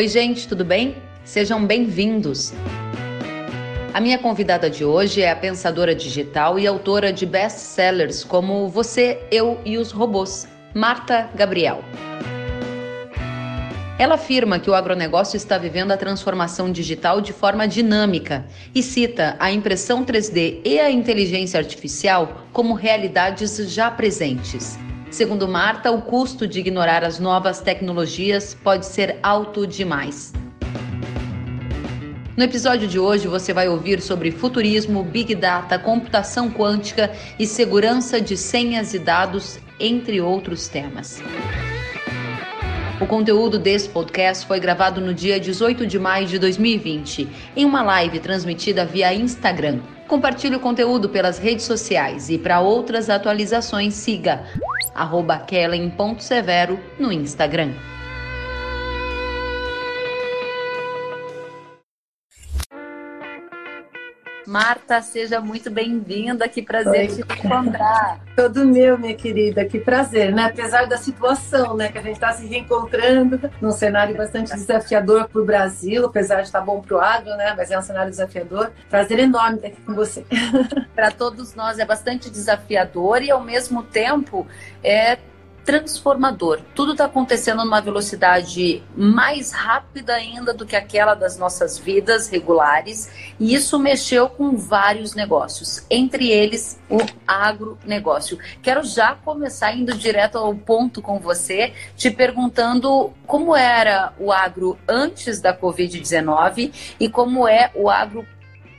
Oi, gente, tudo bem? Sejam bem-vindos. A minha convidada de hoje é a pensadora digital e autora de best-sellers como Você, Eu e os Robôs, Marta Gabriel. Ela afirma que o agronegócio está vivendo a transformação digital de forma dinâmica e cita a impressão 3D e a inteligência artificial como realidades já presentes. Segundo Marta, o custo de ignorar as novas tecnologias pode ser alto demais. No episódio de hoje você vai ouvir sobre futurismo, big data, computação quântica e segurança de senhas e dados, entre outros temas. O conteúdo desse podcast foi gravado no dia 18 de maio de 2020, em uma live transmitida via Instagram. Compartilhe o conteúdo pelas redes sociais e para outras atualizações siga kellen.severo no Instagram. Marta, seja muito bem-vinda. Que prazer Oi. te encontrar. Todo meu, minha querida. Que prazer, né? Apesar da situação, né? Que a gente está se reencontrando num cenário bastante desafiador para o Brasil, apesar de estar tá bom para o agro, né? Mas é um cenário desafiador. Prazer enorme estar aqui com você. para todos nós é bastante desafiador e, ao mesmo tempo, é transformador. Tudo está acontecendo numa velocidade mais rápida ainda do que aquela das nossas vidas regulares, e isso mexeu com vários negócios, entre eles o agronegócio. Quero já começar indo direto ao ponto com você, te perguntando como era o agro antes da Covid-19 e como é o agro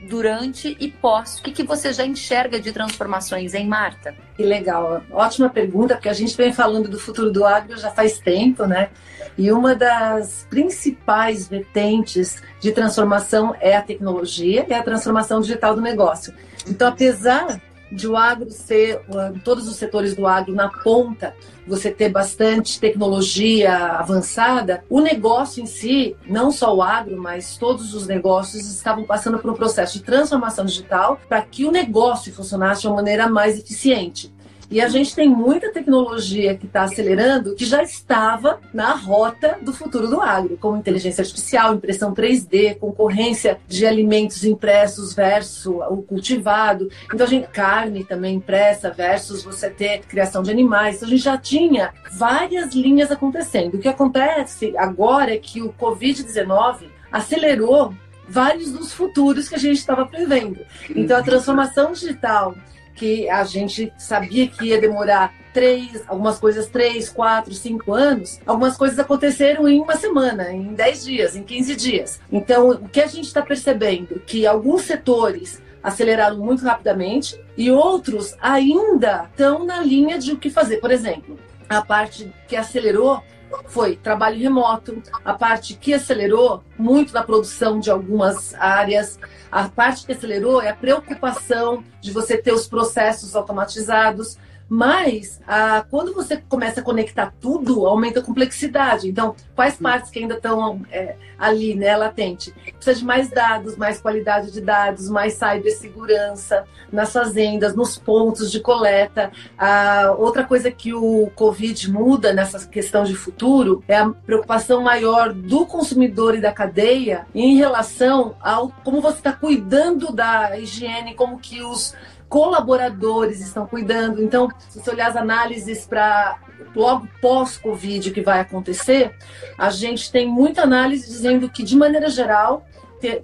durante e pós. O que, que você já enxerga de transformações em Marta? Que legal, ótima pergunta, porque a gente vem falando do futuro do agro já faz tempo, né? E uma das principais vertentes de transformação é a tecnologia e é a transformação digital do negócio. Então, apesar de o agro ser, todos os setores do agro na ponta, você ter bastante tecnologia avançada, o negócio em si, não só o agro, mas todos os negócios estavam passando por um processo de transformação digital para que o negócio funcionasse de uma maneira mais eficiente. E a gente tem muita tecnologia que está acelerando que já estava na rota do futuro do agro, como inteligência artificial, impressão 3D, concorrência de alimentos impressos versus o cultivado. Então a gente carne também impressa versus você ter criação de animais. Então a gente já tinha várias linhas acontecendo. O que acontece agora é que o COVID-19 acelerou vários dos futuros que a gente estava prevendo. Então a transformação digital que a gente sabia que ia demorar três, algumas coisas três, quatro, cinco anos, algumas coisas aconteceram em uma semana, em dez dias, em quinze dias. Então, o que a gente está percebendo? Que alguns setores aceleraram muito rapidamente e outros ainda estão na linha de o que fazer. Por exemplo, a parte que acelerou foi trabalho remoto, a parte que acelerou muito na produção de algumas áreas, a parte que acelerou é a preocupação de você ter os processos automatizados, mas ah, quando você começa a conectar tudo, aumenta a complexidade. Então, quais partes que ainda estão é, ali, né, latente? Precisa de mais dados, mais qualidade de dados, mais cibersegurança nas fazendas, nos pontos de coleta. Ah, outra coisa que o Covid muda nessa questão de futuro é a preocupação maior do consumidor e da cadeia em relação ao como você está cuidando da higiene, como que os colaboradores estão cuidando. Então, se você olhar as análises para logo pós-Covid que vai acontecer, a gente tem muita análise dizendo que, de maneira geral,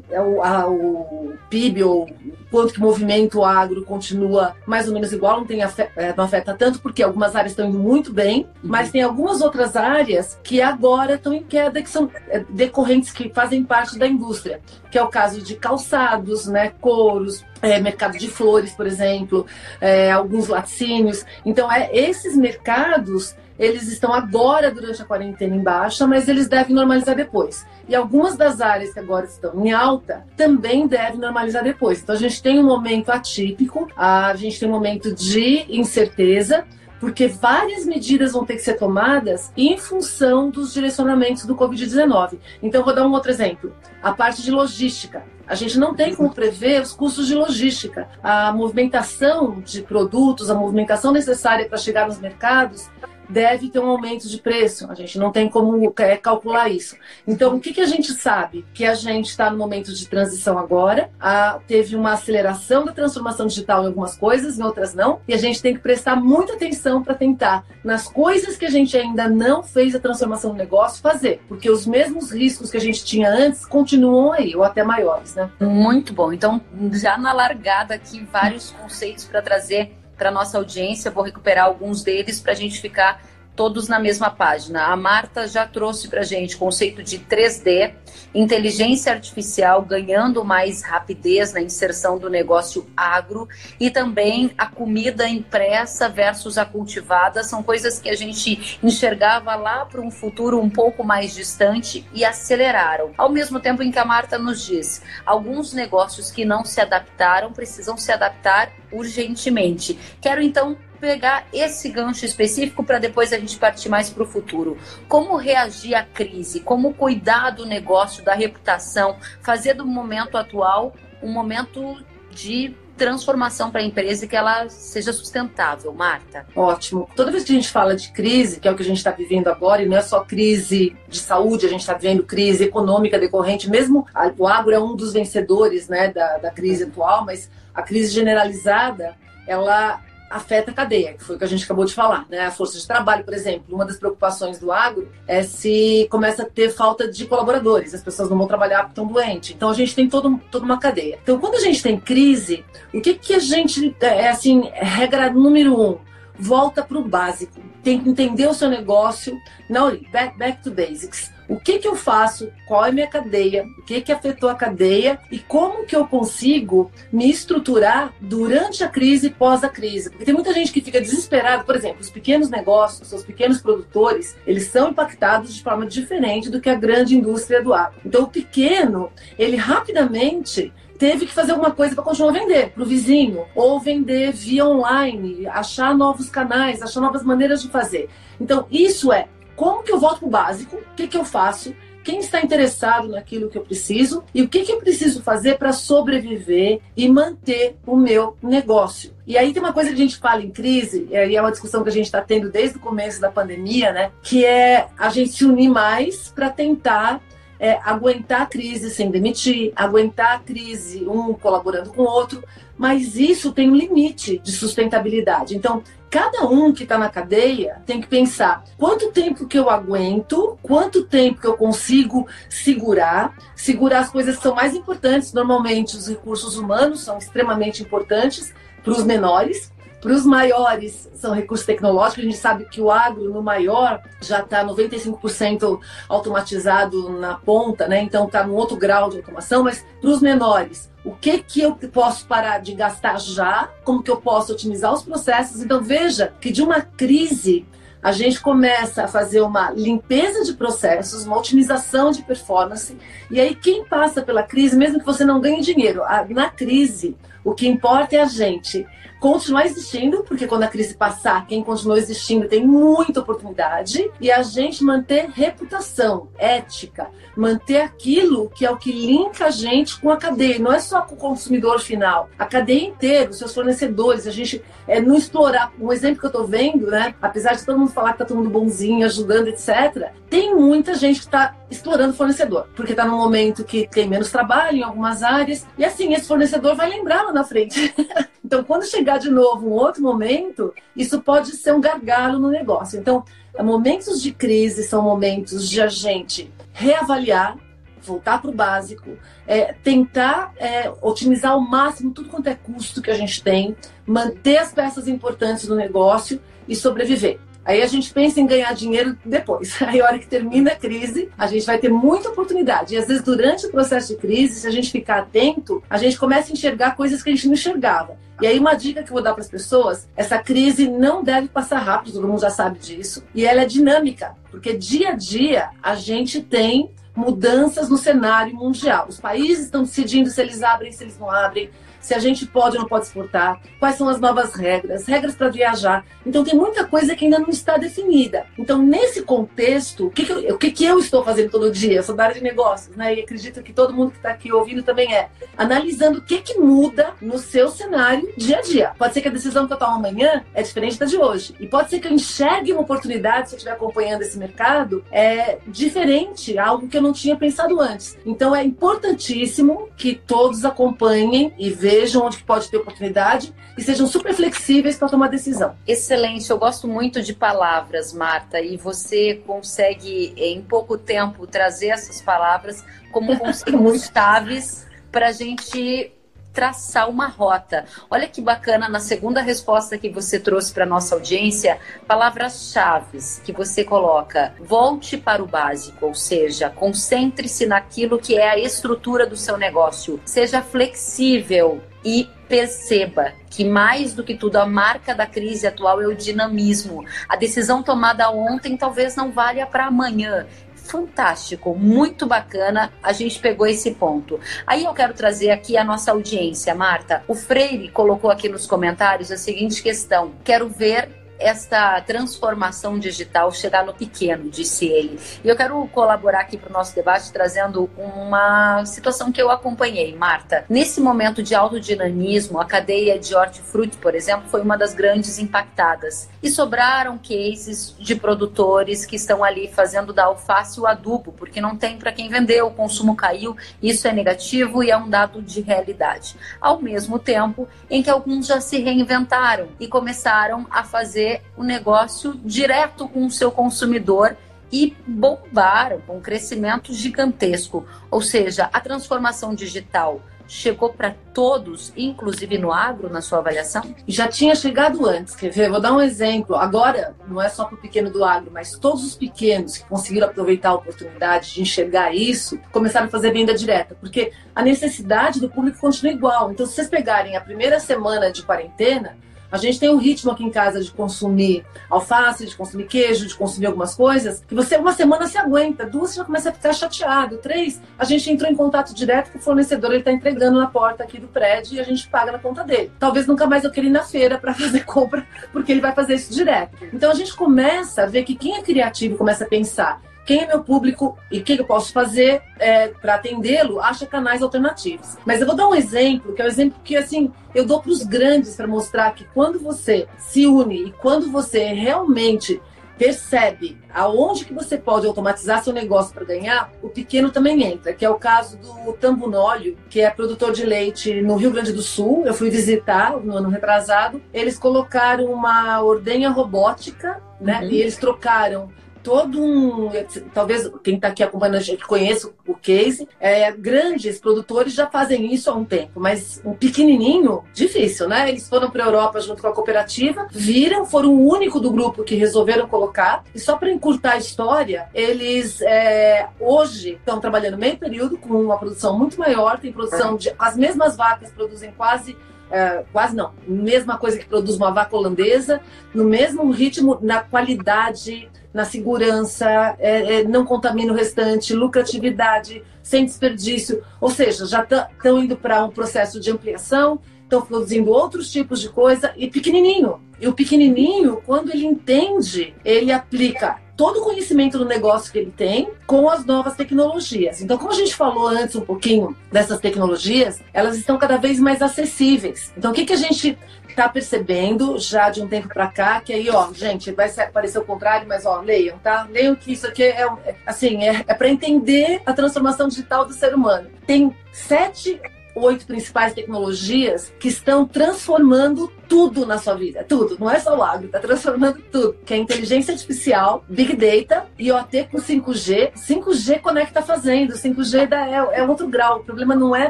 é o, a, o PIB, ou quanto que o movimento agro continua mais ou menos igual, não, tem afeta, é, não afeta tanto, porque algumas áreas estão indo muito bem, uhum. mas tem algumas outras áreas que agora estão em queda, que são é, decorrentes que fazem parte da indústria, que é o caso de calçados, né, couros, é, mercado de flores, por exemplo, é, alguns laticínios. Então, é, esses mercados eles estão agora durante a quarentena em baixa, mas eles devem normalizar depois. E algumas das áreas que agora estão em alta também devem normalizar depois. Então a gente tem um momento atípico, a gente tem um momento de incerteza, porque várias medidas vão ter que ser tomadas em função dos direcionamentos do Covid-19. Então, vou dar um outro exemplo: a parte de logística. A gente não tem como prever os custos de logística. A movimentação de produtos, a movimentação necessária para chegar nos mercados deve ter um aumento de preço. A gente não tem como é, calcular isso. Então, o que, que a gente sabe? Que a gente está no momento de transição agora, a, teve uma aceleração da transformação digital em algumas coisas, em outras não, e a gente tem que prestar muita atenção para tentar, nas coisas que a gente ainda não fez a transformação do negócio, fazer, porque os mesmos riscos que a gente tinha antes continuam aí, ou até maiores, né? Muito bom. Então, já na largada aqui, vários conceitos para trazer para nossa audiência. Vou recuperar alguns deles para a gente ficar todos na mesma página. A Marta já trouxe para gente o conceito de 3D, inteligência artificial ganhando mais rapidez na inserção do negócio agro e também a comida impressa versus a cultivada são coisas que a gente enxergava lá para um futuro um pouco mais distante e aceleraram. Ao mesmo tempo em que a Marta nos diz, alguns negócios que não se adaptaram precisam se adaptar urgentemente. Quero então pegar esse gancho específico para depois a gente partir mais para o futuro. Como reagir à crise? Como cuidar do negócio, da reputação, fazer do momento atual um momento de transformação para a empresa e que ela seja sustentável, Marta? Ótimo. Toda vez que a gente fala de crise, que é o que a gente está vivendo agora, e não é só crise de saúde, a gente está vivendo crise econômica decorrente, mesmo o agro é um dos vencedores né, da, da crise atual, mas a crise generalizada, ela afeta a cadeia, que foi o que a gente acabou de falar, né? A força de trabalho, por exemplo, uma das preocupações do agro é se começa a ter falta de colaboradores, as pessoas não vão trabalhar porque estão doentes. Então a gente tem todo, toda uma cadeia. Então quando a gente tem crise, o que que a gente é assim, regra número um, volta para o básico. Tem que entender o seu negócio, não back, back to basics o que, que eu faço, qual é a minha cadeia, o que, que afetou a cadeia e como que eu consigo me estruturar durante a crise e pós a crise. Porque tem muita gente que fica desesperada, por exemplo, os pequenos negócios, os pequenos produtores, eles são impactados de forma diferente do que a grande indústria do agro. Então o pequeno, ele rapidamente teve que fazer alguma coisa para continuar a vender para o vizinho, ou vender via online, achar novos canais, achar novas maneiras de fazer. Então, isso é como que eu volto para o básico? O que, que eu faço? Quem está interessado naquilo que eu preciso e o que, que eu preciso fazer para sobreviver e manter o meu negócio. E aí tem uma coisa que a gente fala em crise, e é uma discussão que a gente está tendo desde o começo da pandemia, né? Que é a gente se unir mais para tentar é, aguentar a crise sem demitir, aguentar a crise um colaborando com o outro, mas isso tem um limite de sustentabilidade. Então, cada um que está na cadeia tem que pensar quanto tempo que eu aguento, quanto tempo que eu consigo segurar, segurar as coisas que são mais importantes. Normalmente, os recursos humanos são extremamente importantes para os menores. Para os maiores, são recursos tecnológicos. A gente sabe que o agro, no maior, já está 95% automatizado na ponta, né? Então está num outro grau de automação. Mas para os menores, o que, que eu posso parar de gastar já? Como que eu posso otimizar os processos? Então veja que de uma crise a gente começa a fazer uma limpeza de processos, uma otimização de performance. E aí, quem passa pela crise, mesmo que você não ganhe dinheiro, na crise, o que importa é a gente continuar existindo, porque quando a crise passar, quem continua existindo tem muita oportunidade, e a gente manter reputação, ética, manter aquilo que é o que linka a gente com a cadeia, não é só com o consumidor final, a cadeia inteira, os seus fornecedores, a gente é, não explorar. Um exemplo que eu estou vendo, né? Apesar de todo mundo falar que tá todo mundo bonzinho, ajudando, etc., tem muita gente que está explorando fornecedor, porque está num momento que tem menos trabalho em algumas áreas, e assim, esse fornecedor vai lembrar lá na frente. então, quando chegar de novo um outro momento, isso pode ser um gargalo no negócio. Então, momentos de crise são momentos de a gente reavaliar, voltar para o básico, é, tentar é, otimizar ao máximo tudo quanto é custo que a gente tem, manter as peças importantes do negócio e sobreviver. Aí a gente pensa em ganhar dinheiro depois. Aí, a hora que termina a crise, a gente vai ter muita oportunidade. E às vezes, durante o processo de crise, se a gente ficar atento, a gente começa a enxergar coisas que a gente não enxergava. E aí, uma dica que eu vou dar para as pessoas: essa crise não deve passar rápido, todo mundo já sabe disso. E ela é dinâmica, porque dia a dia a gente tem mudanças no cenário mundial. Os países estão decidindo se eles abrem, se eles não abrem. Se a gente pode ou não pode exportar, quais são as novas regras, regras para viajar. Então tem muita coisa que ainda não está definida. Então, nesse contexto, o que, que, eu, o que, que eu estou fazendo todo dia? Eu sou da área de negócios, né? E acredito que todo mundo que está aqui ouvindo também é. Analisando o que, que muda no seu cenário dia a dia. Pode ser que a decisão que eu tomo amanhã é diferente da de hoje. E pode ser que eu enxergue uma oportunidade, se eu estiver acompanhando esse mercado, é diferente, algo que eu não tinha pensado antes. Então é importantíssimo que todos acompanhem e vejam onde pode ter oportunidade e sejam super flexíveis para tomar decisão. Excelente, eu gosto muito de palavras, Marta, e você consegue em pouco tempo trazer essas palavras como conceitos chaves para a gente traçar uma rota. Olha que bacana na segunda resposta que você trouxe para nossa audiência, palavras-chave que você coloca. Volte para o básico, ou seja, concentre-se naquilo que é a estrutura do seu negócio. Seja flexível e perceba que mais do que tudo a marca da crise atual é o dinamismo. A decisão tomada ontem talvez não valha para amanhã fantástico, muito bacana. A gente pegou esse ponto. Aí eu quero trazer aqui a nossa audiência, Marta. O Freire colocou aqui nos comentários a seguinte questão: quero ver esta transformação digital chegar no pequeno, disse ele. E eu quero colaborar aqui para o nosso debate trazendo uma situação que eu acompanhei, Marta. Nesse momento de alto dinamismo, a cadeia de hortifruti, por exemplo, foi uma das grandes impactadas. E sobraram cases de produtores que estão ali fazendo da alface o adubo, porque não tem para quem vender, o consumo caiu, isso é negativo e é um dado de realidade. Ao mesmo tempo em que alguns já se reinventaram e começaram a fazer fazer o negócio direto com o seu consumidor e bombaram com um crescimento gigantesco. Ou seja, a transformação digital chegou para todos, inclusive no agro, na sua avaliação? Já tinha chegado antes, quer ver? Vou dar um exemplo. Agora, não é só para o pequeno do agro, mas todos os pequenos que conseguiram aproveitar a oportunidade de enxergar isso, começaram a fazer venda direta, porque a necessidade do público continua igual. Então, se vocês pegarem a primeira semana de quarentena, a gente tem um ritmo aqui em casa de consumir alface, de consumir queijo, de consumir algumas coisas, que você uma semana se aguenta, duas já começa a ficar chateado, três, a gente entrou em contato direto com o fornecedor, ele está entregando na porta aqui do prédio e a gente paga na conta dele. Talvez nunca mais eu queira ir na feira para fazer compra, porque ele vai fazer isso direto. Então a gente começa a ver que quem é criativo começa a pensar quem é meu público e o que eu posso fazer é, para atendê-lo, acha canais alternativos. Mas eu vou dar um exemplo, que é um exemplo que assim eu dou para os grandes para mostrar que quando você se une e quando você realmente percebe aonde que você pode automatizar seu negócio para ganhar, o pequeno também entra, que é o caso do Tambunóleo, que é produtor de leite no Rio Grande do Sul. Eu fui visitar no ano retrasado. Eles colocaram uma ordenha robótica, né? Uhum. E eles trocaram todo um. Talvez quem está aqui acompanhando a gente conheça o case. É, grandes produtores já fazem isso há um tempo, mas um pequenininho, difícil, né? Eles foram para a Europa junto com a cooperativa, viram, foram o único do grupo que resolveram colocar. E só para encurtar a história, eles é, hoje estão trabalhando meio período com uma produção muito maior, tem produção de. As mesmas vacas produzem quase é, quase não, mesma coisa que produz uma vaca holandesa, no mesmo ritmo, na qualidade, na segurança, é, é, não contamina o restante, lucratividade, sem desperdício. Ou seja, já estão indo para um processo de ampliação, estão produzindo outros tipos de coisa e pequenininho. E o pequenininho, quando ele entende, ele aplica todo o conhecimento do negócio que ele tem com as novas tecnologias. Então, como a gente falou antes um pouquinho dessas tecnologias, elas estão cada vez mais acessíveis. Então, o que, que a gente está percebendo já de um tempo para cá, que aí, ó, gente, vai parecer o contrário, mas ó, leiam, tá? Leiam que isso aqui é, é assim, é, é para entender a transformação digital do ser humano. Tem sete oito principais tecnologias que estão transformando tudo na sua vida. Tudo. Não é só o agro, está transformando tudo. Que é inteligência artificial, Big Data, IoT com 5G. 5G conecta fazendo. 5G é, é outro grau. O problema não é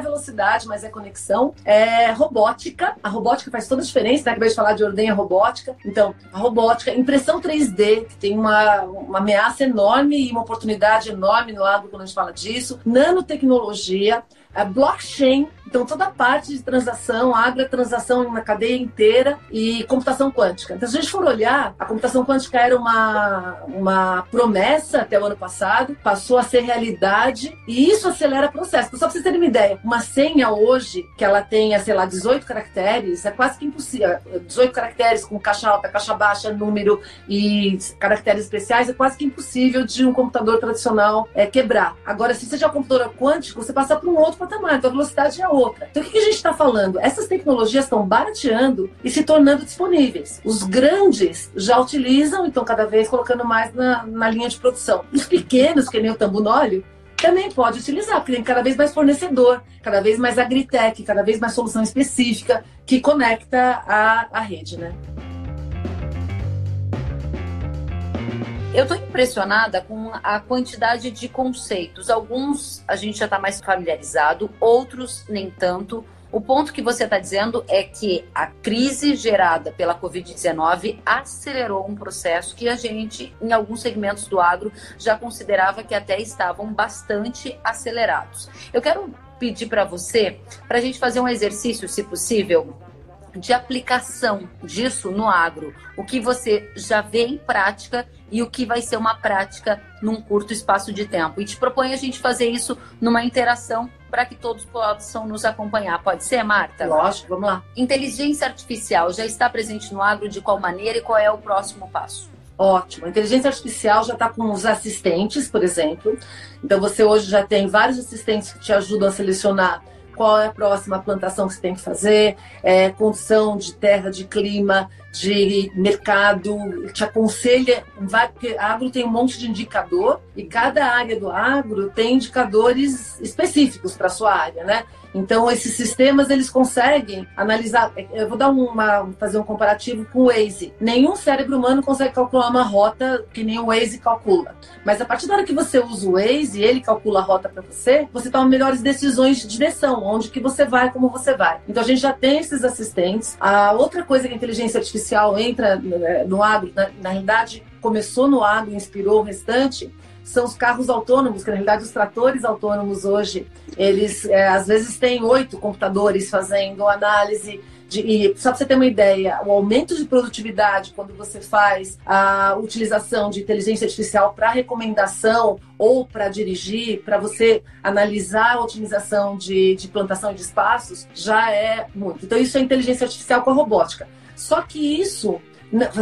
velocidade, mas é conexão. É robótica. A robótica faz toda a diferença, né? Que vai falar de ordenha robótica. Então, a robótica, impressão 3D, que tem uma, uma ameaça enorme e uma oportunidade enorme no agro quando a gente fala disso. Nanotecnologia, a blockchain, Então, toda a parte de transação, agro é transação na cadeia inteira e computação quântica. Então, se a gente for olhar, a computação quântica era uma, uma promessa até o ano passado, passou a ser realidade e isso acelera o processo. Então, só para vocês terem uma ideia, uma senha hoje, que ela tenha, sei lá, 18 caracteres, é quase que impossível. 18 caracteres com caixa alta, caixa baixa, número e caracteres especiais, é quase que impossível de um computador tradicional é, quebrar. Agora, se você é um computador quântico, você passa para um outro patamar, então a velocidade é outra. Então, o que, a gente está falando? Essas tecnologias estão barateando e se tornando disponíveis. Os grandes já utilizam, então cada vez colocando mais na, na linha de produção. Os pequenos, que nem o tambunóleo, também pode utilizar, porque tem cada vez mais fornecedor, cada vez mais agritech, cada vez mais solução específica que conecta a, a rede, né? Eu estou impressionada com a quantidade de conceitos. Alguns a gente já está mais familiarizado, outros nem tanto. O ponto que você está dizendo é que a crise gerada pela Covid-19 acelerou um processo que a gente, em alguns segmentos do agro, já considerava que até estavam bastante acelerados. Eu quero pedir para você, para a gente fazer um exercício, se possível, de aplicação disso no agro. O que você já vê em prática e o que vai ser uma prática num curto espaço de tempo. E te propõe a gente fazer isso numa interação para que todos possam nos acompanhar. Pode ser, Marta? Lógico, vamos lá. Inteligência artificial já está presente no agro de qual maneira e qual é o próximo passo? Ótimo. A inteligência artificial já está com os assistentes, por exemplo. Então, você hoje já tem vários assistentes que te ajudam a selecionar qual é a próxima plantação que você tem que fazer, é, condição de terra, de clima, de mercado, te aconselha, porque agro tem um monte de indicador e cada área do agro tem indicadores específicos para sua área, né? Então, esses sistemas, eles conseguem analisar. Eu vou dar uma, fazer um comparativo com o Waze. Nenhum cérebro humano consegue calcular uma rota que nem o Waze calcula. Mas a partir da hora que você usa o Waze e ele calcula a rota para você, você toma melhores decisões de direção, onde que você vai, como você vai. Então, a gente já tem esses assistentes. A outra coisa que a inteligência artificial entra né, no agro, na, na realidade, começou no agro, inspirou o restante, são os carros autônomos, que na realidade os tratores autônomos hoje, eles é, às vezes têm oito computadores fazendo análise. De, e só para você ter uma ideia, o aumento de produtividade quando você faz a utilização de inteligência artificial para recomendação ou para dirigir, para você analisar a otimização de, de plantação de espaços, já é muito. Então, isso é inteligência artificial com a robótica. Só que isso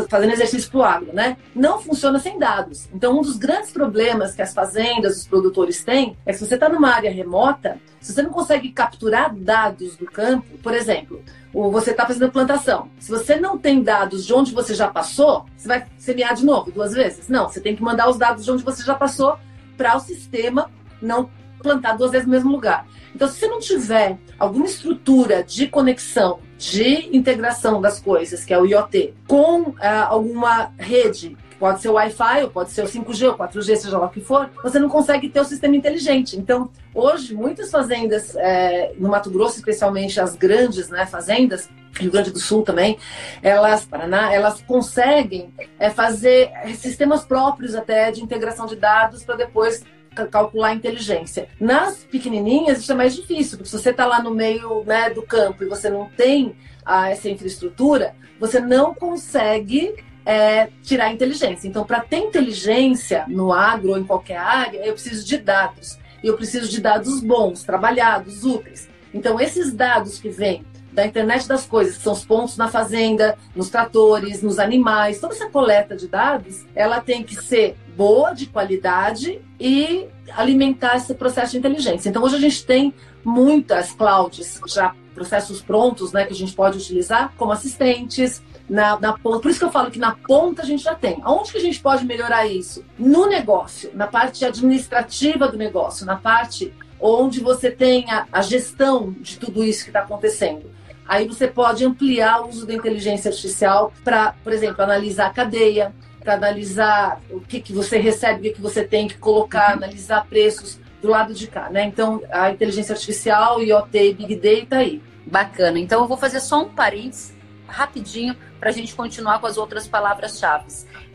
fazendo exercício para o agro, né? Não funciona sem dados. Então, um dos grandes problemas que as fazendas, os produtores têm, é que se você está numa área remota, se você não consegue capturar dados do campo, por exemplo, você está fazendo plantação. Se você não tem dados de onde você já passou, você vai semear de novo duas vezes? Não, você tem que mandar os dados de onde você já passou para o sistema não plantar duas vezes no mesmo lugar. Então, se você não tiver alguma estrutura de conexão, de integração das coisas, que é o IoT, com uh, alguma rede pode ser o Wi-Fi, ou pode ser o 5G, ou 4G, seja lá o que for, você não consegue ter o sistema inteligente. Então, hoje, muitas fazendas, é, no Mato Grosso, especialmente as grandes né, fazendas, Rio Grande do Sul também, elas, Paraná, elas conseguem é, fazer sistemas próprios até de integração de dados para depois calcular a inteligência. Nas pequenininhas, isso é mais difícil, porque se você está lá no meio né, do campo e você não tem ah, essa infraestrutura, você não consegue é, tirar a inteligência. Então, para ter inteligência no agro ou em qualquer área, eu preciso de dados. E eu preciso de dados bons, trabalhados, úteis. Então, esses dados que vêm da internet das coisas, que são os pontos na fazenda, nos tratores, nos animais, toda essa coleta de dados, ela tem que ser boa, de qualidade e alimentar esse processo de inteligência. Então, hoje a gente tem muitas clouds, já processos prontos, né, que a gente pode utilizar como assistentes, na, na, ponta. Por isso que eu falo que na ponta a gente já tem. Aonde que a gente pode melhorar isso? No negócio, na parte administrativa do negócio, na parte onde você tem a, a gestão de tudo isso que está acontecendo. Aí você pode ampliar o uso da inteligência artificial para, por exemplo, analisar a cadeia, para analisar o que, que você recebe, o que, que você tem que colocar, uhum. analisar preços do lado de cá, né? Então, a inteligência artificial, IoT e Big Data aí. Bacana. Então, eu vou fazer só um parênteses rapidinho para a gente continuar com as outras palavras-chave.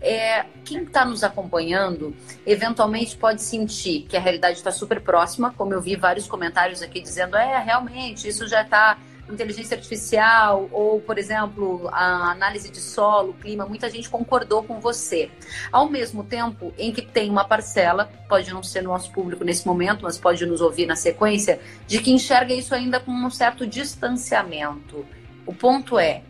É, quem está nos acompanhando, eventualmente pode sentir que a realidade está super próxima, como eu vi vários comentários aqui dizendo, é, realmente, isso já está inteligência artificial ou, por exemplo, a análise de solo, clima, muita gente concordou com você. Ao mesmo tempo em que tem uma parcela, pode não ser nosso público nesse momento, mas pode nos ouvir na sequência, de que enxerga isso ainda com um certo distanciamento. O ponto é,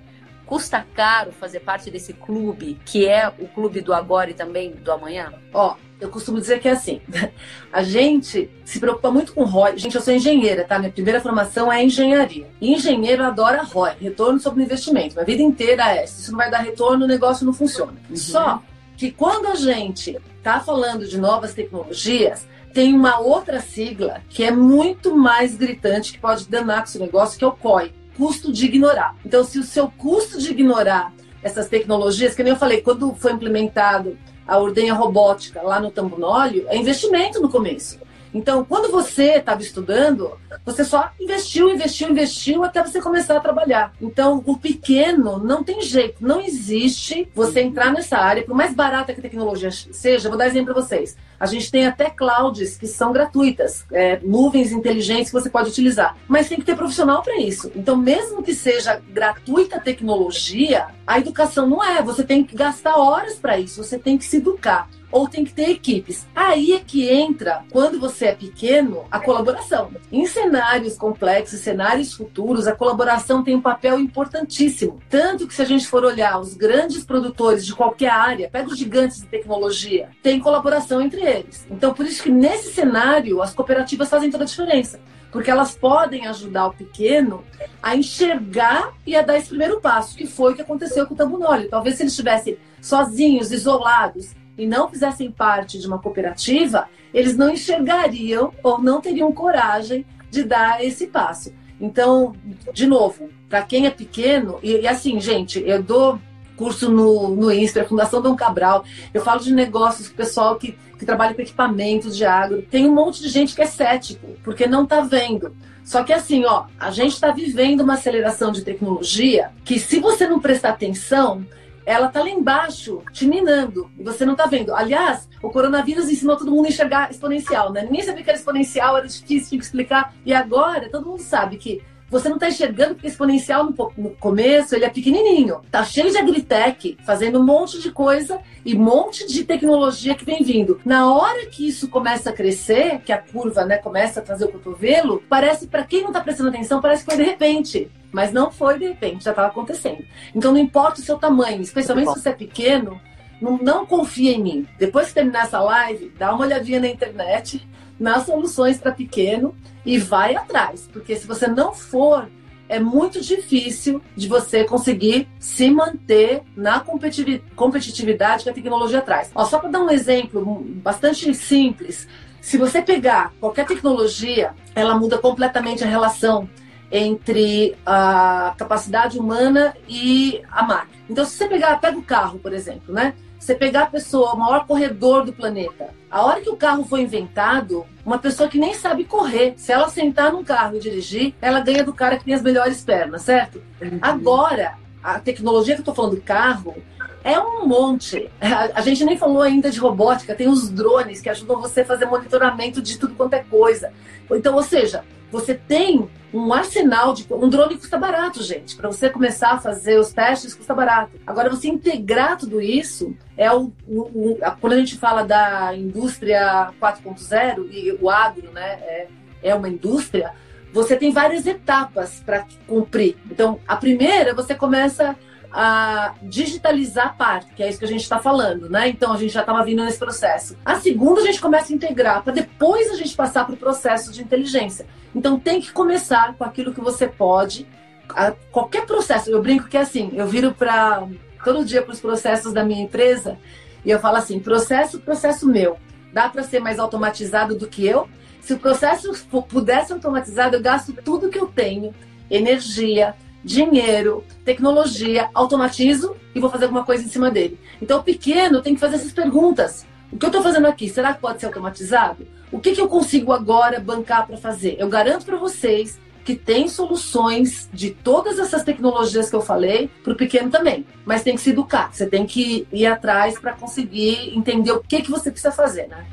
custa caro fazer parte desse clube, que é o clube do agora e também do amanhã? Ó, eu costumo dizer que é assim, a gente se preocupa muito com ROI. Gente, eu sou engenheira, tá? Minha primeira formação é engenharia. E engenheiro adora ROI, retorno sobre investimento. Minha vida inteira é, se isso não vai dar retorno, o negócio não funciona. Uhum. Só que quando a gente tá falando de novas tecnologias, tem uma outra sigla que é muito mais gritante, que pode danar com esse negócio, que é o COI, custo de ignorar. Então, se o seu custo de ignorar essas tecnologias, que nem eu falei, quando foi implementado a ordenha robótica lá no Tambunólio, é investimento no começo. Então, quando você estava estudando, você só investiu, investiu, investiu até você começar a trabalhar. Então, o pequeno não tem jeito, não existe você entrar nessa área, por mais barata que a tecnologia seja, vou dar exemplo para vocês. A gente tem até clouds que são gratuitas, é, nuvens inteligentes que você pode utilizar. Mas tem que ter profissional para isso. Então, mesmo que seja gratuita a tecnologia, a educação não é. Você tem que gastar horas para isso, você tem que se educar ou tem que ter equipes. Aí é que entra, quando você é pequeno, a colaboração. Em cenários complexos, cenários futuros, a colaboração tem um papel importantíssimo. Tanto que se a gente for olhar os grandes produtores de qualquer área, pega os gigantes de tecnologia, tem colaboração entre eles. Então, por isso que nesse cenário, as cooperativas fazem toda a diferença porque elas podem ajudar o pequeno a enxergar e a dar esse primeiro passo, que foi o que aconteceu com o Tambunoli. Talvez se eles estivessem sozinhos, isolados, e não fizessem parte de uma cooperativa, eles não enxergariam ou não teriam coragem de dar esse passo. Então, de novo, para quem é pequeno, e, e, assim, gente, eu dou curso no, no Insta, Fundação Dom Cabral, eu falo de negócios pessoal que, que trabalha com equipamentos de agro. Tem um monte de gente que é cético, porque não está vendo. Só que assim, ó, a gente está vivendo uma aceleração de tecnologia que se você não prestar atenção, ela tá lá embaixo, te minando, e você não tá vendo. Aliás, o coronavírus ensinou todo mundo a enxergar exponencial, né? Ninguém sabia que era exponencial, era difícil, tinha que explicar. E agora, todo mundo sabe que você não está enxergando porque exponencial no, no, começo ele é pequenininho. Tá cheio de agritech, fazendo um monte de coisa e um monte de tecnologia que vem vindo. Na hora que isso começa a crescer, que a curva né, começa a trazer o cotovelo, parece, para quem não está prestando atenção, parece que foi de repente. Mas não foi de repente, já estava acontecendo. Então não importa o seu tamanho, especialmente se você é pequeno, não, não confia em mim. Depois que terminar essa live, dá uma olhadinha na internet, nas soluções para pequeno e vai atrás, porque se você não for, é muito difícil de você conseguir se manter na competitividade que a tecnologia traz. Ó, só para dar um exemplo bastante simples, se você pegar qualquer tecnologia, ela muda completamente a relação entre a capacidade humana e a máquina. Então, se você pegar, pega o carro, por exemplo, né? Você pegar a pessoa, o maior corredor do planeta. A hora que o carro foi inventado, uma pessoa que nem sabe correr, se ela sentar num carro e dirigir, ela ganha do cara que tem as melhores pernas, certo? Agora, a tecnologia que eu tô falando do carro é um monte. A, gente nem falou ainda de robótica, tem os drones que ajudam você a fazer monitoramento de tudo quanto é coisa. Então, ou seja, você tem um arsenal de. Um drone custa barato, gente. Para você começar a fazer os testes, custa barato. Agora, você integrar tudo isso é o, o, o quando a gente fala da indústria 4.0 e o agro, né, é, é uma indústria. Você tem várias etapas para cumprir. Então, a primeira, você começa a digitalizar a parte, que é isso que a gente está falando, né? Então a gente já estava vindo nesse processo. A segunda a gente começa a integrar, para depois a gente passar para o processo de inteligência. Então tem que começar com aquilo que você pode. A, qualquer processo, eu brinco que é assim, eu viro para todo dia para os processos da minha empresa e eu falo assim: processo, processo meu. Dá para ser mais automatizado do que eu? Se o processo pudesse automatizado, eu gasto tudo que eu tenho, energia, dinheiro, tecnologia, automatizo e vou fazer alguma coisa em cima dele. Então, o pequeno tem que fazer essas perguntas. O que eu estou fazendo aqui, será que pode ser automatizado? O que, que eu consigo agora bancar para fazer? Eu garanto para vocês que tem soluções de todas essas tecnologias que eu falei para o pequeno também. Mas tem que se educar, você tem que ir atrás para conseguir entender o que, que você precisa fazer, né?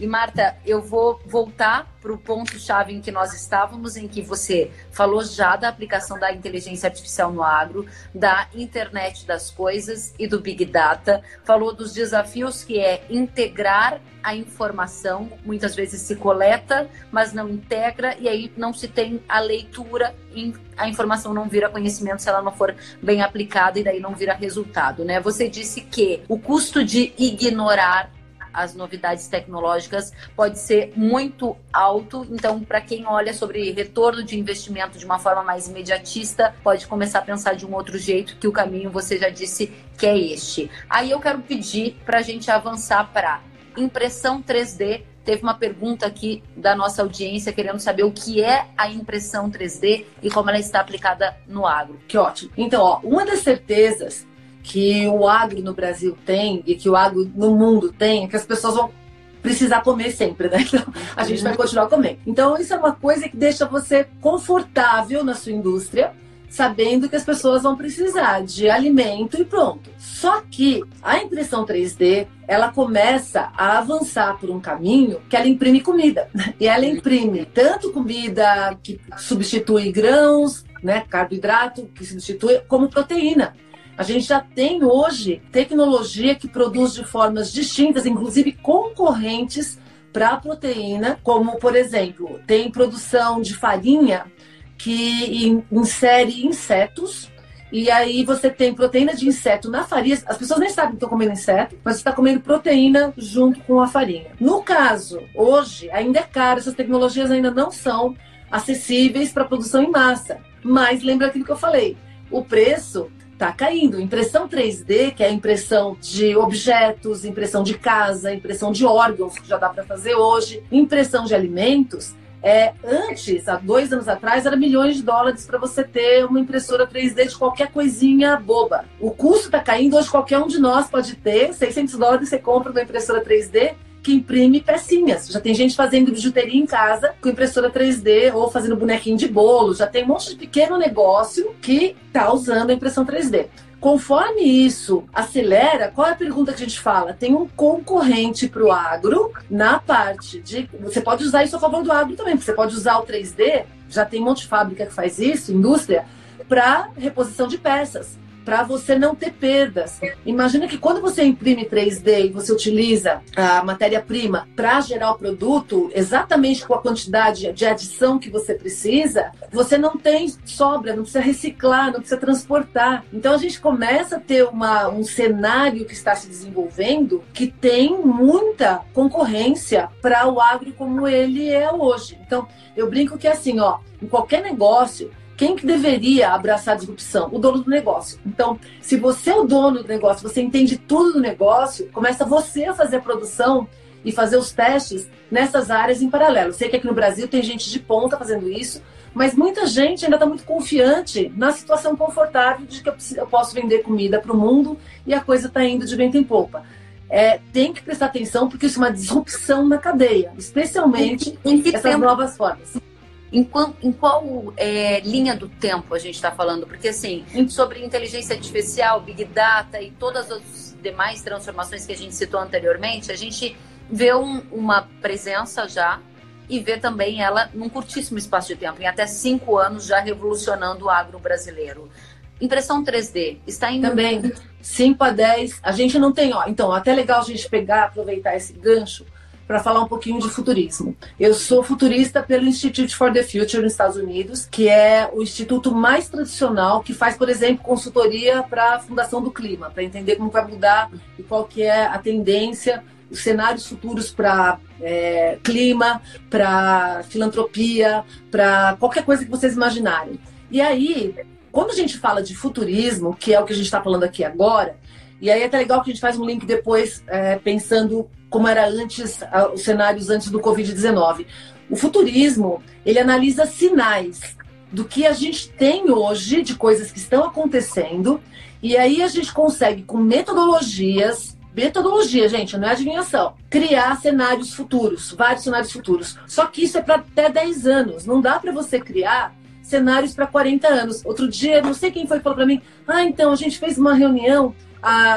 E Marta, eu vou voltar para o ponto-chave em que nós estávamos, em que você falou já da aplicação da inteligência artificial no agro, da internet das coisas e do Big Data. Falou dos desafios que é integrar a informação, muitas vezes se coleta, mas não integra, e aí não se tem a leitura, a informação não vira conhecimento se ela não for bem aplicada, e daí não vira resultado. Né? Você disse que o custo de ignorar as novidades tecnológicas pode ser muito alto. Então, para quem olha sobre retorno de investimento de uma forma mais imediatista, pode começar a pensar de um outro jeito, que o caminho você já disse que é este. Aí eu quero pedir para a gente avançar para impressão 3D. Teve uma pergunta aqui da nossa audiência querendo saber o que é a impressão 3D e como ela está aplicada no agro. Que ótimo. Então, ó, uma das certezas que o agro no Brasil tem e que o agro no mundo tem, é que as pessoas vão precisar comer sempre, né? Então, a gente vai continuar comendo. Então, isso é uma coisa que deixa você confortável na sua indústria, sabendo que as pessoas vão precisar de alimento e pronto. Só que a impressão 3D, ela começa a avançar por um caminho que ela imprime comida. E ela imprime tanto comida que substitui grãos, né, carboidrato, que substitui, como proteína. A gente já tem hoje tecnologia que produz de formas distintas, inclusive concorrentes para a proteína, como por exemplo, tem produção de farinha que insere insetos e aí você tem proteína de inseto na farinha. As pessoas nem sabem que estão comendo inseto, mas você está comendo proteína junto com a farinha. No caso, hoje ainda é caro, essas tecnologias ainda não são acessíveis para produção em massa. Mas lembra aquilo que eu falei: o preço está caindo. Impressão 3D, que é impressão de objetos, impressão de casa, impressão de órgãos, que já dá para fazer hoje, impressão de alimentos. É, antes, há dois anos atrás, era milhões de dólares para você ter uma impressora 3D de qualquer coisinha boba. O custo está caindo, hoje qualquer um de nós pode ter. 600 dólares você compra uma impressora 3D que imprime pecinhas. Já tem gente fazendo bijuteria em casa com impressora 3D ou fazendo bonequinho de bolo. Já tem um monte de pequeno negócio que está usando a impressão 3D. Conforme isso acelera, qual é a pergunta que a gente fala? Tem um concorrente para o agro na parte de. Você pode usar isso a favor do agro também, você pode usar o 3D, já tem um monte de fábrica que faz isso, indústria, para reposição de peças para você não ter perdas. Imagina que quando você imprime 3D e você utiliza a matéria-prima para gerar o produto exatamente com a quantidade de adição que você precisa, você não tem sobra, não precisa reciclar, não precisa transportar. Então a gente começa a ter uma, um cenário que está se desenvolvendo que tem muita concorrência para o agro como ele é hoje. Então eu brinco que é assim, ó, em qualquer negócio quem que deveria abraçar a disrupção? O dono do negócio. Então, se você é o dono do negócio, você entende tudo do negócio, começa você a fazer a produção e fazer os testes nessas áreas em paralelo. Sei que aqui no Brasil tem gente de ponta fazendo isso, mas muita gente ainda está muito confiante na situação confortável de que eu, posso vender comida para o mundo e a coisa está indo de vento em polpa. É, tem que prestar atenção porque isso é uma disrupção na cadeia, especialmente essas tempo, novas formas. Em qual, em qual é, linha do tempo a gente está falando? Porque, assim, sobre inteligência artificial, Big Data e todas as demais transformações que a gente citou anteriormente, a gente vê um, uma presença já e vê também ela num curtíssimo espaço de tempo, em até cinco anos, já revolucionando o agro brasileiro. Impressão 3D está em. Também, 5 a 10. A gente não tem, ó. Então, até legal a gente pegar, aproveitar esse gancho para falar um pouquinho de futurismo. Eu sou futurista pelo Institute for the Future nos Estados Unidos, que é o instituto mais tradicional que faz, por exemplo, consultoria para a Fundação do Clima, para entender como vai mudar e qual que é a tendência os cenários futuros para é, clima, para filantropia, para qualquer coisa que vocês imaginarem. E aí, quando a gente fala de futurismo, que é o que a gente está falando aqui agora, e aí é até legal que a gente faz um link depois, é, pensando como era antes, os cenários antes do Covid-19. O futurismo, ele analisa sinais do que a gente tem hoje, de coisas que estão acontecendo, e aí a gente consegue, com metodologias metodologia, gente, não é adivinhação. Criar cenários futuros, vários cenários futuros. Só que isso é para até 10 anos. Não dá para você criar cenários para 40 anos. Outro dia, não sei quem foi que falou para mim: ah, então a gente fez uma reunião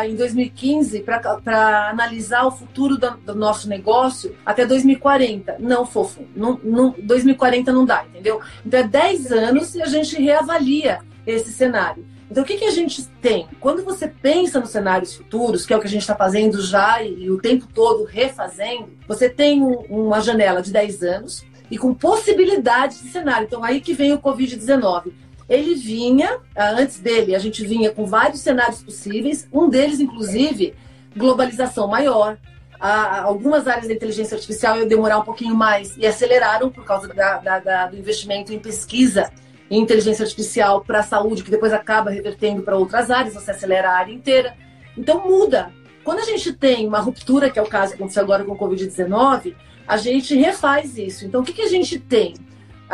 em 2015 para analisar o futuro do, do, nosso negócio até 2040. Não, fofo, não, não, 2040 não dá, entendeu? Então é 10 anos e a gente reavalia esse cenário. Então, o que, que a gente tem? Quando você pensa nos cenários futuros, que é o que a gente está fazendo já e, e, o tempo todo refazendo, você tem um, uma janela de 10 anos e com possibilidade de cenário. Então, aí que vem o Covid-19 ele vinha, ah, antes dele, a gente vinha com vários cenários possíveis, um deles, inclusive, globalização maior. Ah, algumas áreas da inteligência artificial iam demorar um pouquinho mais e aceleraram por causa da, da, da, do investimento em pesquisa em inteligência artificial para a saúde, que depois acaba revertendo para outras áreas, você acelera a área inteira. Então muda. Quando a gente tem uma ruptura, que é o caso que aconteceu agora com o Covid-19, a gente refaz isso. Então o que, que a gente tem?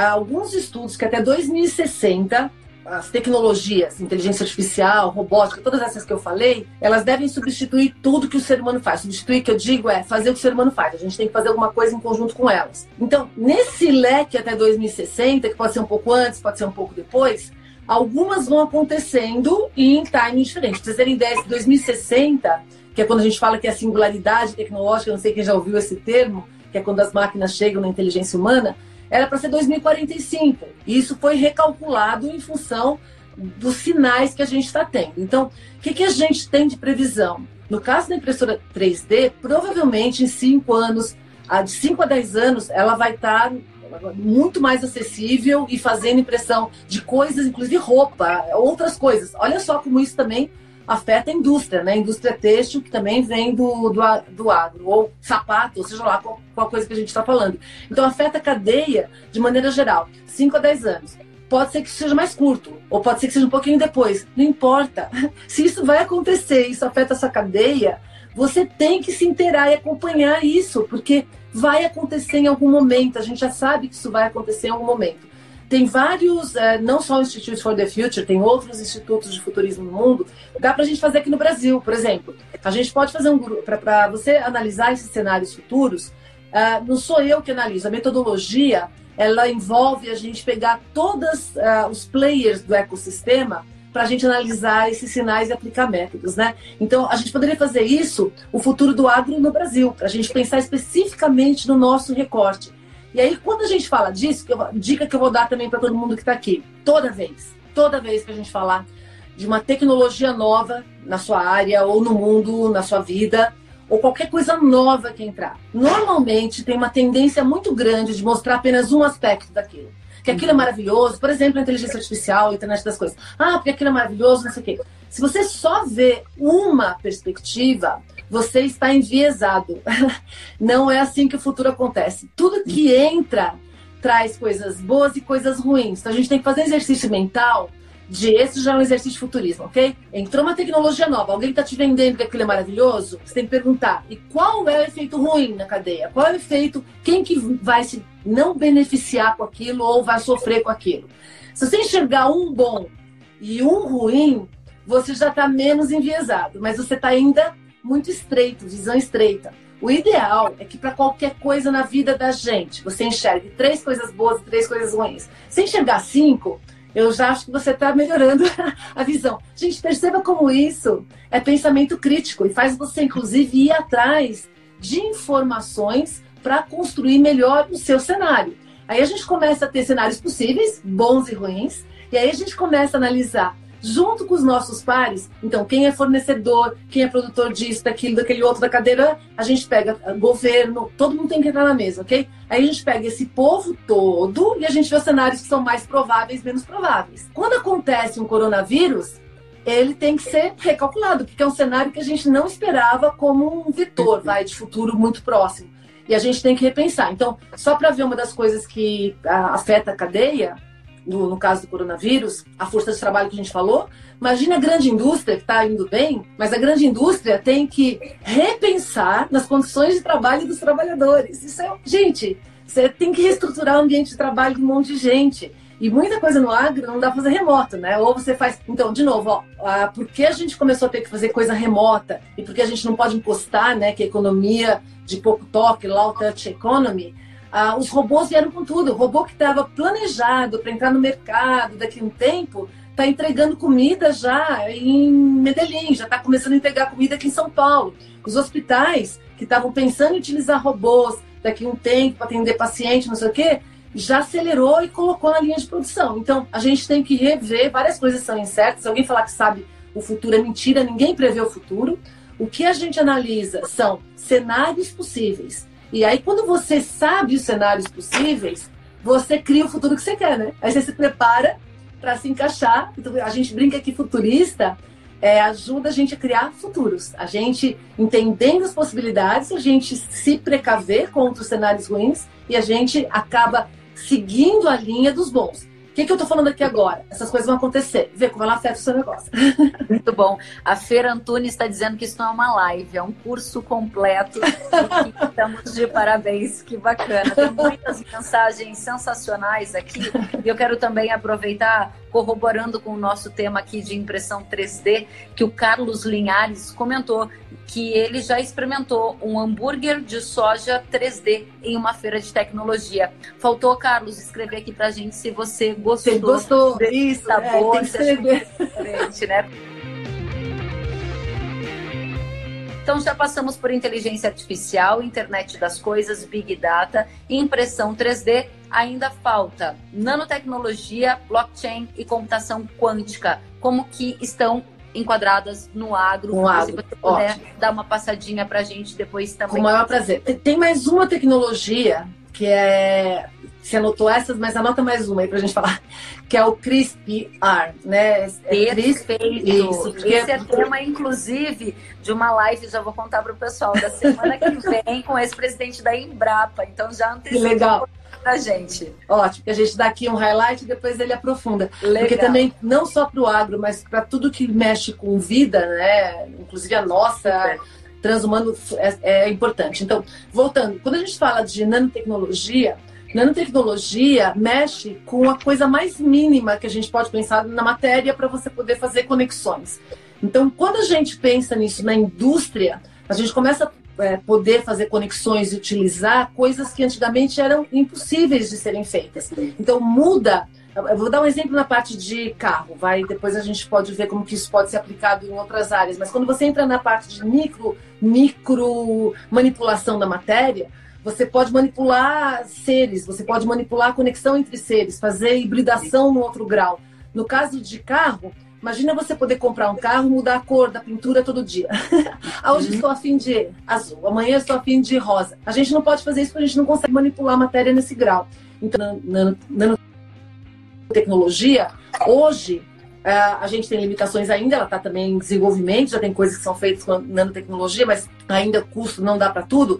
Alguns estudos que até 2060 as tecnologias, inteligência artificial, robótica, todas essas que eu falei, elas devem substituir tudo que o ser humano faz. Substituir, que eu digo, é fazer o que o ser humano faz. A gente tem que fazer alguma coisa em conjunto com elas. Então, nesse leque até 2060, que pode ser um pouco antes, pode ser um pouco depois, algumas vão acontecendo em timing diferente. Pra vocês terem ideia, 2060, que é quando a gente fala que é singularidade tecnológica, não sei quem já ouviu esse termo, que é quando as máquinas chegam na inteligência humana, era para ser 2045. E isso foi recalculado em função dos sinais que a gente está tendo. Então, o que, que a gente tem de previsão? No caso da impressora 3D, provavelmente em 5 anos, de 5 a 10 anos, ela vai estar tá muito mais acessível e fazendo impressão de coisas, inclusive roupa, outras coisas. Olha só como isso também afeta a indústria, né? A indústria têxtil, que também vem do, do, do agro, ou sapato, ou seja lá, qual, qual coisa que a gente está falando. Então, afeta a cadeia de maneira geral, 5 a 10 anos. Pode ser que seja mais curto, ou pode ser que seja um pouquinho depois. Não importa. Se isso vai acontecer, isso afeta essa cadeia, você tem que se inteirar e acompanhar isso, porque vai acontecer em algum momento. A gente já sabe que isso vai acontecer em algum momento. Tem vários, é, não só o Institute for the Future, tem outros institutos de futurismo no mundo. Dá para a gente fazer aqui no Brasil, por exemplo. A gente pode fazer um grupo, para você analisar esses cenários futuros, uh, não sou eu que analiso, a metodologia ela envolve a gente pegar todos uh, os players do ecossistema para a gente analisar esses sinais e aplicar métodos, né? Então, a gente poderia fazer isso, o futuro do agro no Brasil, para a gente pensar especificamente no nosso recorte. E aí, quando a gente fala disso, que eu, dica que eu vou dar também para todo mundo que está aqui, toda vez, toda vez que a gente falar de uma tecnologia nova na sua área ou no mundo, na sua vida, ou qualquer coisa nova que entrar, normalmente tem uma tendência muito grande de mostrar apenas um aspecto daquilo. Que aquilo é uhum. maravilhoso, por exemplo, a inteligência artificial, a internet das coisas. Ah, porque aquilo é maravilhoso, não sei o quê. Se você só vê uma perspectiva, você está enviesado. Não é assim que o futuro acontece. Tudo que entra traz coisas boas e coisas ruins. Então a gente tem que fazer exercício mental de esse já é um exercício de futurismo, ok? Entrou uma tecnologia nova, alguém está te vendendo que aquilo é maravilhoso, você tem que perguntar, e qual é o efeito ruim na cadeia? Qual é o efeito, quem que vai se não beneficiar com aquilo ou vai sofrer com aquilo? Se você enxergar um bom e um ruim, você já está menos enviesado, mas você está ainda muito estreito, visão estreita. O ideal é que para qualquer coisa na vida da gente, você enxergue três coisas boas e três coisas ruins. Se enxergar cinco, eu já acho que você está melhorando a visão. Gente, perceba como isso é pensamento crítico e faz você, inclusive, ir atrás de informações para construir melhor o seu cenário. Aí a gente começa a ter cenários possíveis, bons e ruins, e aí a gente começa a analisar junto com os nossos pares. Então, quem é fornecedor, quem é produtor disso, daquilo, daquele outro, da cadeira, a gente pega ah, governo, todo mundo tem que entrar na mesa, ok? Aí a gente pega esse povo todo e a gente vê os cenários que são mais prováveis, menos prováveis. Quando acontece um coronavírus, ele tem que ser recalculado, porque é um cenário que a gente não esperava como um vetor, vai, de futuro muito próximo. E a gente tem que repensar. Então, só para ver uma das coisas que ah, afeta a cadeia, no, no, caso do coronavírus, a força de trabalho que a gente falou. Imagina a grande indústria que está indo bem, mas a grande indústria tem que repensar nas condições de trabalho dos trabalhadores. Isso é, gente, você tem que reestruturar o ambiente de trabalho de um monte de gente. E muita coisa no agro não dá pra fazer remoto, né? Ou você faz. Então, de novo, ó, a, por que a gente começou a ter que fazer coisa remota? E por que a gente não pode encostar, né? Que a economia de pouco toque, low touch economy, ah, os robôs vieram com tudo. O robô que estava planejado para entrar no mercado daqui a um tempo está entregando comida já em Medellín, já está começando a entregar comida aqui em São Paulo. Os hospitais que estavam pensando em utilizar robôs daqui a um tempo para atender paciente, não sei o quê, já acelerou e colocou na linha de produção. Então, a gente tem que rever, várias coisas são incertas. Se alguém falar que sabe o futuro é mentira, ninguém prevê o futuro. O que a gente analisa são cenários possíveis. E aí, quando você sabe os cenários possíveis, você cria o futuro que você quer, né? Aí você se prepara para se encaixar. Então, a gente brinca que futurista é, ajuda a gente a criar futuros. A gente, entendendo as possibilidades, a gente se precaver contra os cenários ruins e a gente acaba seguindo a linha dos bons que, que eu tô falando aqui agora? Essas coisas vão acontecer. Vê como ela afeta o seu negócio. Muito bom. A Feira Antunes está dizendo que isso não é uma live, é um curso completo. estamos de parabéns, que bacana. Tem muitas mensagens sensacionais aqui. E eu quero também aproveitar, corroborando com o nosso tema aqui de impressão 3D, que o Carlos Linhares comentou que ele já experimentou um hambúrguer de soja 3D em uma feira de tecnologia. Faltou, Carlos, escrever aqui pra gente se você gostou. Você gostou, isso, sabor, é, tem que. Diferente, né? Então já passamos por inteligência artificial, internet das coisas, big data, impressão 3D. Ainda falta nanotecnologia, blockchain e computação quântica. Como que estão enquadradas no agro. No agro. Se você puder Ótimo. dar uma passadinha para a gente depois também. Com o maior prazer. Tem mais uma tecnologia que é. Você anotou essas, mas anota mais uma aí para a gente falar, que é o CRISPR, né? É Perfeito. Isso, Esse é tema, inclusive, de uma live, já vou contar para o pessoal, da semana que vem, com esse presidente da Embrapa. Então já antecipo. Legal pra gente. Ótimo, que a gente dá aqui um highlight e depois ele aprofunda. Legal. Porque também, não só para o agro, mas para tudo que mexe com vida, né? Inclusive a nossa. É. Transhumano é, é importante. Então, voltando, quando a gente fala de nanotecnologia, nanotecnologia mexe com a coisa mais mínima que a gente pode pensar na matéria para você poder fazer conexões. Então, quando a gente pensa nisso na indústria, a gente começa é, poder fazer conexões e utilizar coisas que antigamente eram impossíveis de serem feitas. Então muda. Eu vou dar um exemplo na parte de carro, vai. Depois a gente pode ver como que isso pode ser aplicado em outras áreas. Mas quando você entra na parte de micro, micro manipulação da matéria, você pode manipular seres, você pode manipular a conexão entre seres, fazer hibridação no outro grau. No caso de carro, Imagina você poder comprar um carro, mudar a cor da pintura todo dia. hoje uhum. estou afim de azul, amanhã estou afim de rosa. A gente não pode fazer isso porque a gente não consegue manipular a matéria nesse grau. Então, nanotecnologia, hoje, é, a gente tem limitações ainda, ela está também em desenvolvimento, já tem coisas que são feitas com nanotecnologia, mas ainda o custo não dá para tudo.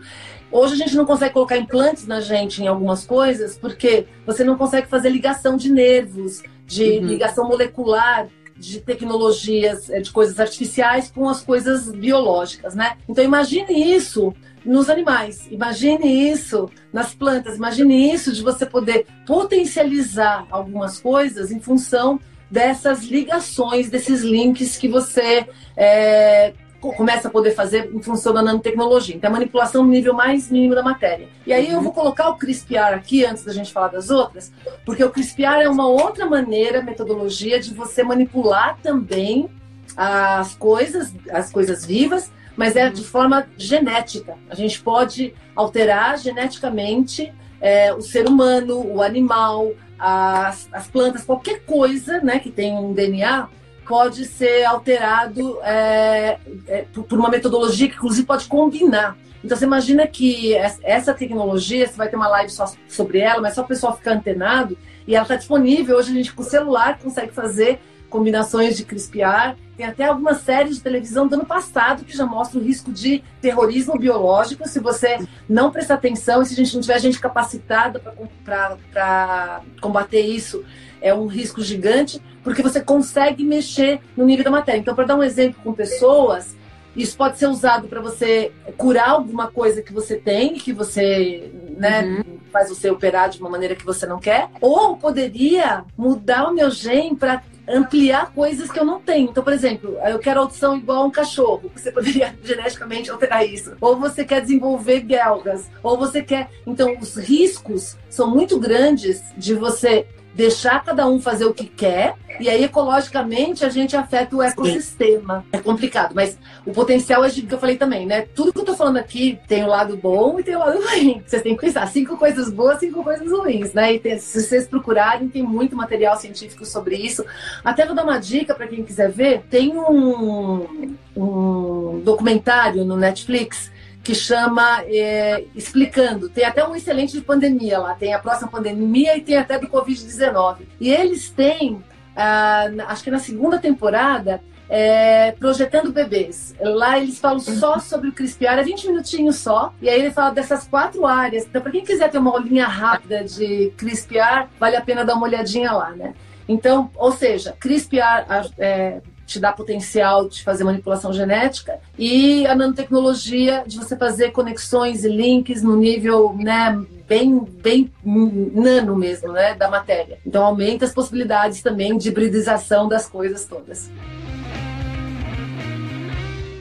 Hoje a gente não consegue colocar implantes na gente em algumas coisas, porque você não consegue fazer ligação de nervos, de uhum. ligação molecular de tecnologias, eh, de coisas artificiais com as coisas biológicas, né? Então imagine isso nos animais, imagine isso nas plantas, imagine isso de você poder potencializar algumas coisas em função dessas ligações, desses links que você é, começa a poder fazer em função da nanotecnologia. Então, a manipulação no nível mais mínimo da matéria. E aí eu vou colocar o CRISPR aqui, antes da gente falar das outras, porque o CRISPR é uma outra maneira, metodologia, de você manipular também as coisas, as coisas vivas, mas é de forma genética. A gente pode alterar geneticamente é, o ser humano, o animal, as, as plantas, qualquer coisa né, que tem um DNA pode ser alterado é, é, por uma metodologia que, inclusive, pode combinar. Então, você imagina que essa tecnologia, você vai ter uma live só sobre ela, mas só o pessoal ficar antenado, e ela está disponível. Hoje a gente, com o celular, consegue fazer combinações de CRISPR. Tem até algumas séries de televisão do ano passado que já mostram o risco de terrorismo biológico se você não prestar atenção e se a gente não tiver gente capacitada para combater isso é um risco gigante, porque você consegue mexer no nível da matéria. Então, para dar um exemplo com pessoas, isso pode ser usado para você curar alguma coisa que você tem, que você né, uhum. faz você operar de uma maneira que você não quer, ou poderia mudar o meu gene para ampliar coisas que eu não tenho. Então, por exemplo, eu quero audição igual a um cachorro. Você poderia geneticamente alterar isso. Ou você quer desenvolver belgas. Ou você quer. Então, os riscos são muito grandes de você deixar cada um fazer o que quer, e aí ecologicamente a gente afeta o ecossistema. Sim. É complicado, mas o potencial é que eu falei também, né? Tudo que eu tô falando aqui tem o lado bom e tem o lado ruim. Vocês têm que pensar cinco coisas boas, cinco coisas ruins, né? E tem, se vocês procurarem, tem muito material científico sobre isso. Até vou dar uma dica para quem quiser ver. Tem um, um documentário no Netflix que chama é, Explicando. Tem até um excelente de pandemia lá, tem a próxima pandemia e tem até do Covid-19. E eles têm, ah, acho que na segunda temporada, é, projetando bebês. Lá eles falam só uhum. sobre o CRISPR, é 20 minutinhos só. E aí ele fala dessas quatro áreas. Então, para quem quiser ter uma olhinha rápida de CRISPR, vale a pena dar uma olhadinha lá, né? Então, ou seja, CRISPR é, te dá potencial de fazer manipulação genética, e a nanotecnologia de você fazer conexões e links no nível né, bem, bem nano mesmo né, da matéria. Então aumenta as possibilidades também de hibridização das coisas todas.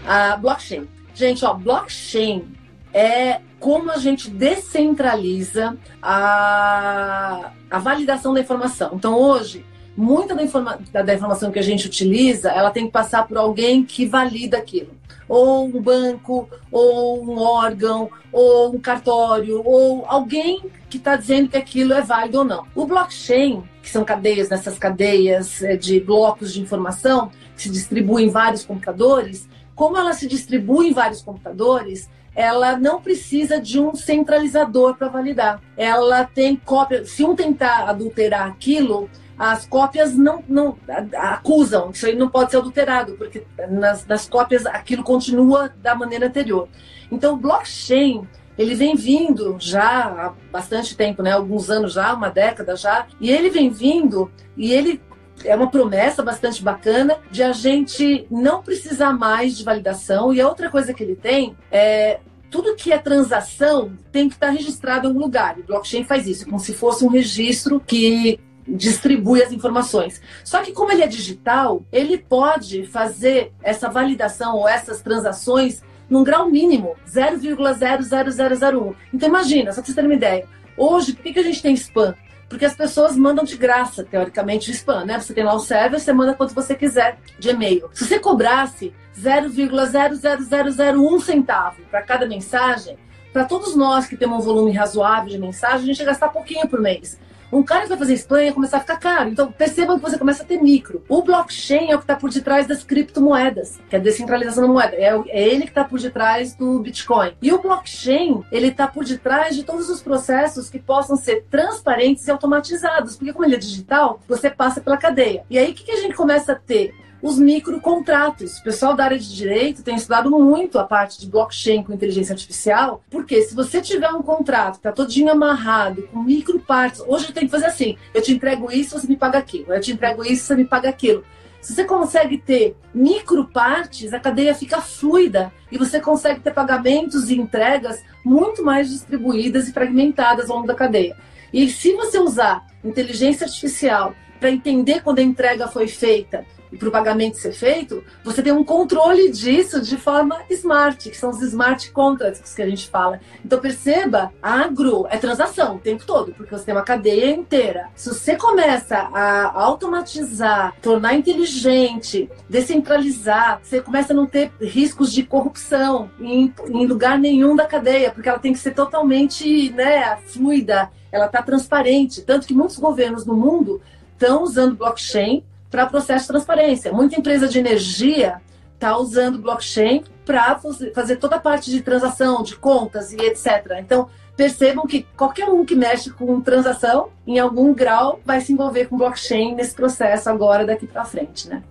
A blockchain. Gente, ó, blockchain é como a gente descentraliza a, a validação da informação. Então, hoje, muita da, informa da, informação que a gente utiliza, ela tem que passar por alguém que valida aquilo. Ou um banco, ou um órgão, ou um cartório, ou alguém que está dizendo que aquilo é válido ou não. O blockchain, que são cadeias, nessas cadeias eh, de blocos de informação, que se distribuem em vários computadores, como ela se distribui em vários computadores, ela não precisa de um centralizador para validar. Ela tem cópia. Se um tentar adulterar aquilo, as cópias não, não acusam, isso aí não pode ser adulterado, porque nas, nas cópias aquilo continua da maneira anterior. Então, o blockchain ele vem vindo já há bastante tempo, né? Alguns anos já, uma década já, e ele vem vindo e ele é uma promessa bastante bacana de a gente não precisar mais de validação. E a outra coisa que ele tem é tudo que é transação tem que estar registrado em algum lugar. O blockchain faz isso, como se fosse um registro que distribui as informações. Só que como ele é digital, ele pode fazer essa validação ou essas transações num grau mínimo, 0,00001. Então imagina, só para vocês terem uma ideia. Hoje, por que, que a gente tem spam? Porque as pessoas mandam de graça, teoricamente, spam, né? Você tem lá o server, você manda quanto você quiser de e-mail. Se você cobrasse 0,00001 centavo para cada mensagem, para todos nós que temos um volume razoável de mensagem, a gente ia gastar pouquinho por mês. Um cara que vai fazer spam ia começar a ficar caro. Então, percebam que você começa a ter micro. O blockchain é o que está por detrás das criptomoedas, que é a descentralização da moeda. É, é ele que está por detrás do Bitcoin. E o blockchain, ele está por detrás de todos os processos que possam ser transparentes e automatizados. Porque como ele é digital, você passa pela cadeia. E aí, o que, que a gente começa a ter? Os microcontratos. O pessoal da área de direito tem estudado muito a parte de blockchain com inteligência artificial, porque se você tiver um contrato que está todinho amarrado, com micropartes, hoje eu tenho que fazer assim: eu te entrego isso, você me paga aquilo, eu te entrego isso, você me paga aquilo. Se você consegue ter micropartes, a cadeia fica fluida e você consegue ter pagamentos e entregas muito mais distribuídas e fragmentadas ao longo da cadeia. E se você usar inteligência artificial para entender quando a entrega foi feita para o pagamento ser feito, você tem um controle disso de forma smart, que são os smart contracts que a gente fala. Então perceba, agro é transação o tempo todo, porque você tem uma cadeia inteira. Se você começa a automatizar, tornar inteligente, descentralizar, você começa a não ter riscos de corrupção em, em lugar nenhum da cadeia, porque ela tem que ser totalmente né, fluida, ela está transparente. Tanto que muitos governos no mundo estão usando blockchain para processo de transparência. Muita empresa de energia está usando blockchain para fazer toda a parte de transação, de contas e etc. Então, percebam que qualquer um que mexe com transação, em algum grau, vai se envolver com blockchain nesse processo agora, daqui para frente, né?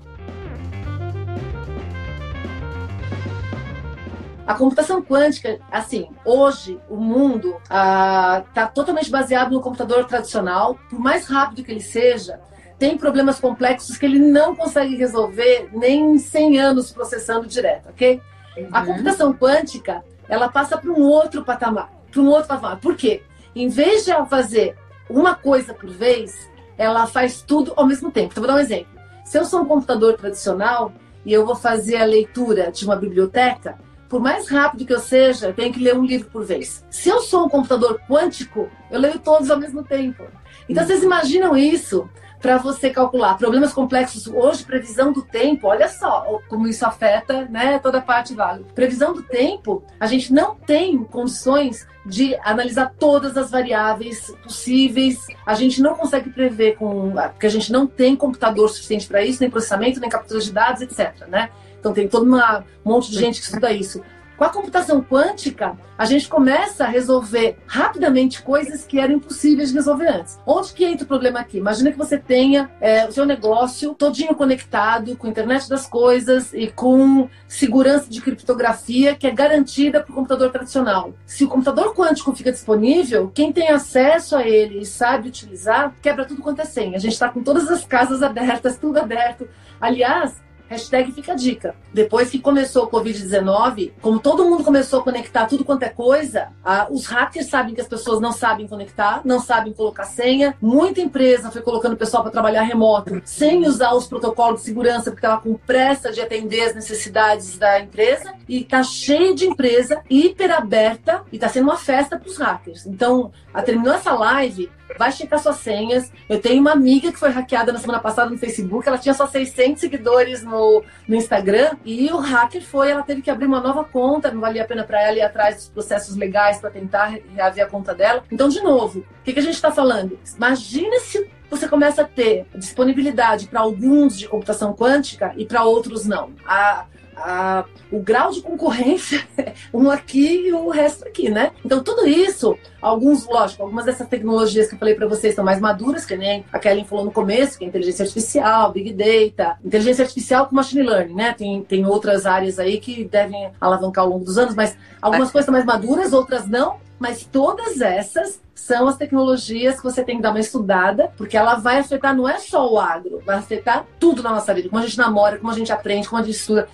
A computação quântica, assim, hoje o mundo está ah, totalmente baseado no computador tradicional. Por mais rápido que ele seja, tem problemas complexos que ele não consegue resolver nem em 100 anos processando direto, ok? Uhum. A computação quântica, ela passa para um outro patamar, para um outro patamar. Por quê? em vez de ela fazer uma coisa por vez, ela faz tudo ao mesmo tempo. Então, vou dar um exemplo. Se eu sou um computador tradicional e eu vou fazer a leitura de uma biblioteca, por mais rápido que eu seja, eu tenho que ler um livro por vez. Se eu sou um computador quântico, eu leio todos ao mesmo tempo. Então, vocês imaginam isso? Para você calcular problemas complexos hoje, previsão do tempo, olha só como isso afeta né, toda a parte válida. Previsão do tempo, a gente não tem condições de analisar todas as variáveis possíveis. A gente não consegue prever com. porque a gente não tem computador suficiente para isso, nem processamento, nem captura de dados, etc. Né? Então tem todo uma, um monte de gente que estuda isso. Com a computação quântica, a gente começa a resolver rapidamente coisas que eram impossíveis de resolver antes. Onde que entra o problema aqui? Imagina que você tenha é, o seu negócio todinho conectado com a internet das coisas e com segurança de criptografia que é garantida para o computador tradicional. Se o computador quântico fica disponível, quem tem acesso a ele e sabe utilizar, quebra tudo quanto é senha. A gente está com todas as casas abertas, tudo aberto. Aliás, Hashtag fica a dica. Depois que começou o Covid-19, como todo mundo começou a conectar tudo quanto é coisa, a, os hackers sabem que as pessoas não sabem conectar, não sabem colocar senha. Muita empresa foi colocando o pessoal para trabalhar remoto, sem usar os protocolos de segurança, porque estava com pressa de atender as necessidades da empresa. E está cheio de empresa hiper aberta e está sendo uma festa para os hackers. Então, a, terminou essa live, vai checar suas senhas. Eu tenho uma amiga que foi hackeada na semana passada no Facebook, ela tinha só 600 seguidores no, no Instagram e o hacker foi, ela teve que abrir uma nova conta, não valia a pena para ela ir atrás dos processos legais para tentar reaver a conta dela. Então, de novo, o que, que a gente está falando? Imagina se você começa a ter disponibilidade para alguns de computação quântica e para outros não. A, a, o grau de concorrência, um aqui e o resto aqui, né? Então, tudo isso, alguns, lógico, algumas dessas tecnologias que eu falei para vocês são mais maduras, que nem a Kelly falou no começo, que é inteligência artificial, Big Data, inteligência artificial com machine learning, né? Tem, tem outras áreas aí que devem alavancar ao longo dos anos, mas algumas coisas são mais maduras, outras não, mas todas essas são as tecnologias que você tem que dar uma estudada, porque ela vai afetar não é só o agro, vai afetar tudo na nossa vida, como a gente namora, como a gente aprende, como a gente estuda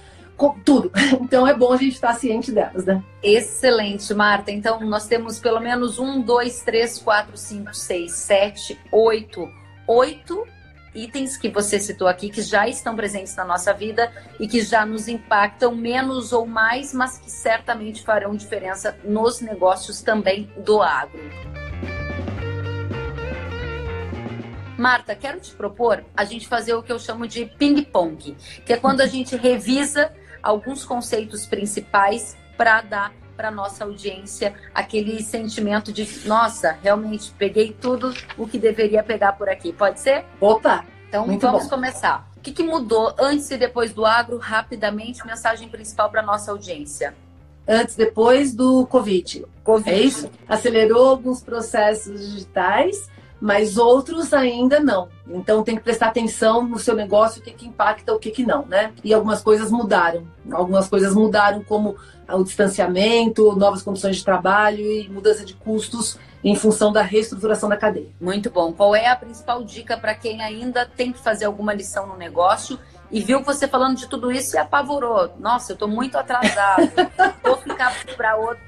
tudo. Então é bom a gente estar ciente delas, né? Excelente, Marta. Então nós temos pelo menos um, dois, três, quatro, cinco, seis, sete, oito, oito itens que você citou aqui que já estão presentes na nossa vida e que já nos impactam menos ou mais, mas que certamente farão diferença nos negócios também do agro. Marta, quero te propor a gente fazer o que eu chamo de ping-pong, que é quando a gente revisa alguns conceitos principais para dar para nossa audiência aquele sentimento de nossa, realmente peguei tudo o que deveria pegar por aqui. Pode ser? Opa! Então vamos bom. começar. O que, que, mudou antes e depois do agro? Rapidamente, mensagem principal para nossa audiência. Antes depois do Covid. Covid. É isso? Acelerou alguns processos digitais mas outros ainda não. Então tem que prestar atenção no seu negócio, o que, que impacta, o que, que não, né? E algumas coisas mudaram. Algumas coisas mudaram, como o distanciamento, novas condições de trabalho e mudança de custos em função da reestruturação da cadeia. Muito bom. Qual é a principal dica para quem ainda tem que fazer alguma lição no negócio e viu você falando de tudo isso e apavorou? Nossa, eu estou muito atrasado. Vou ficar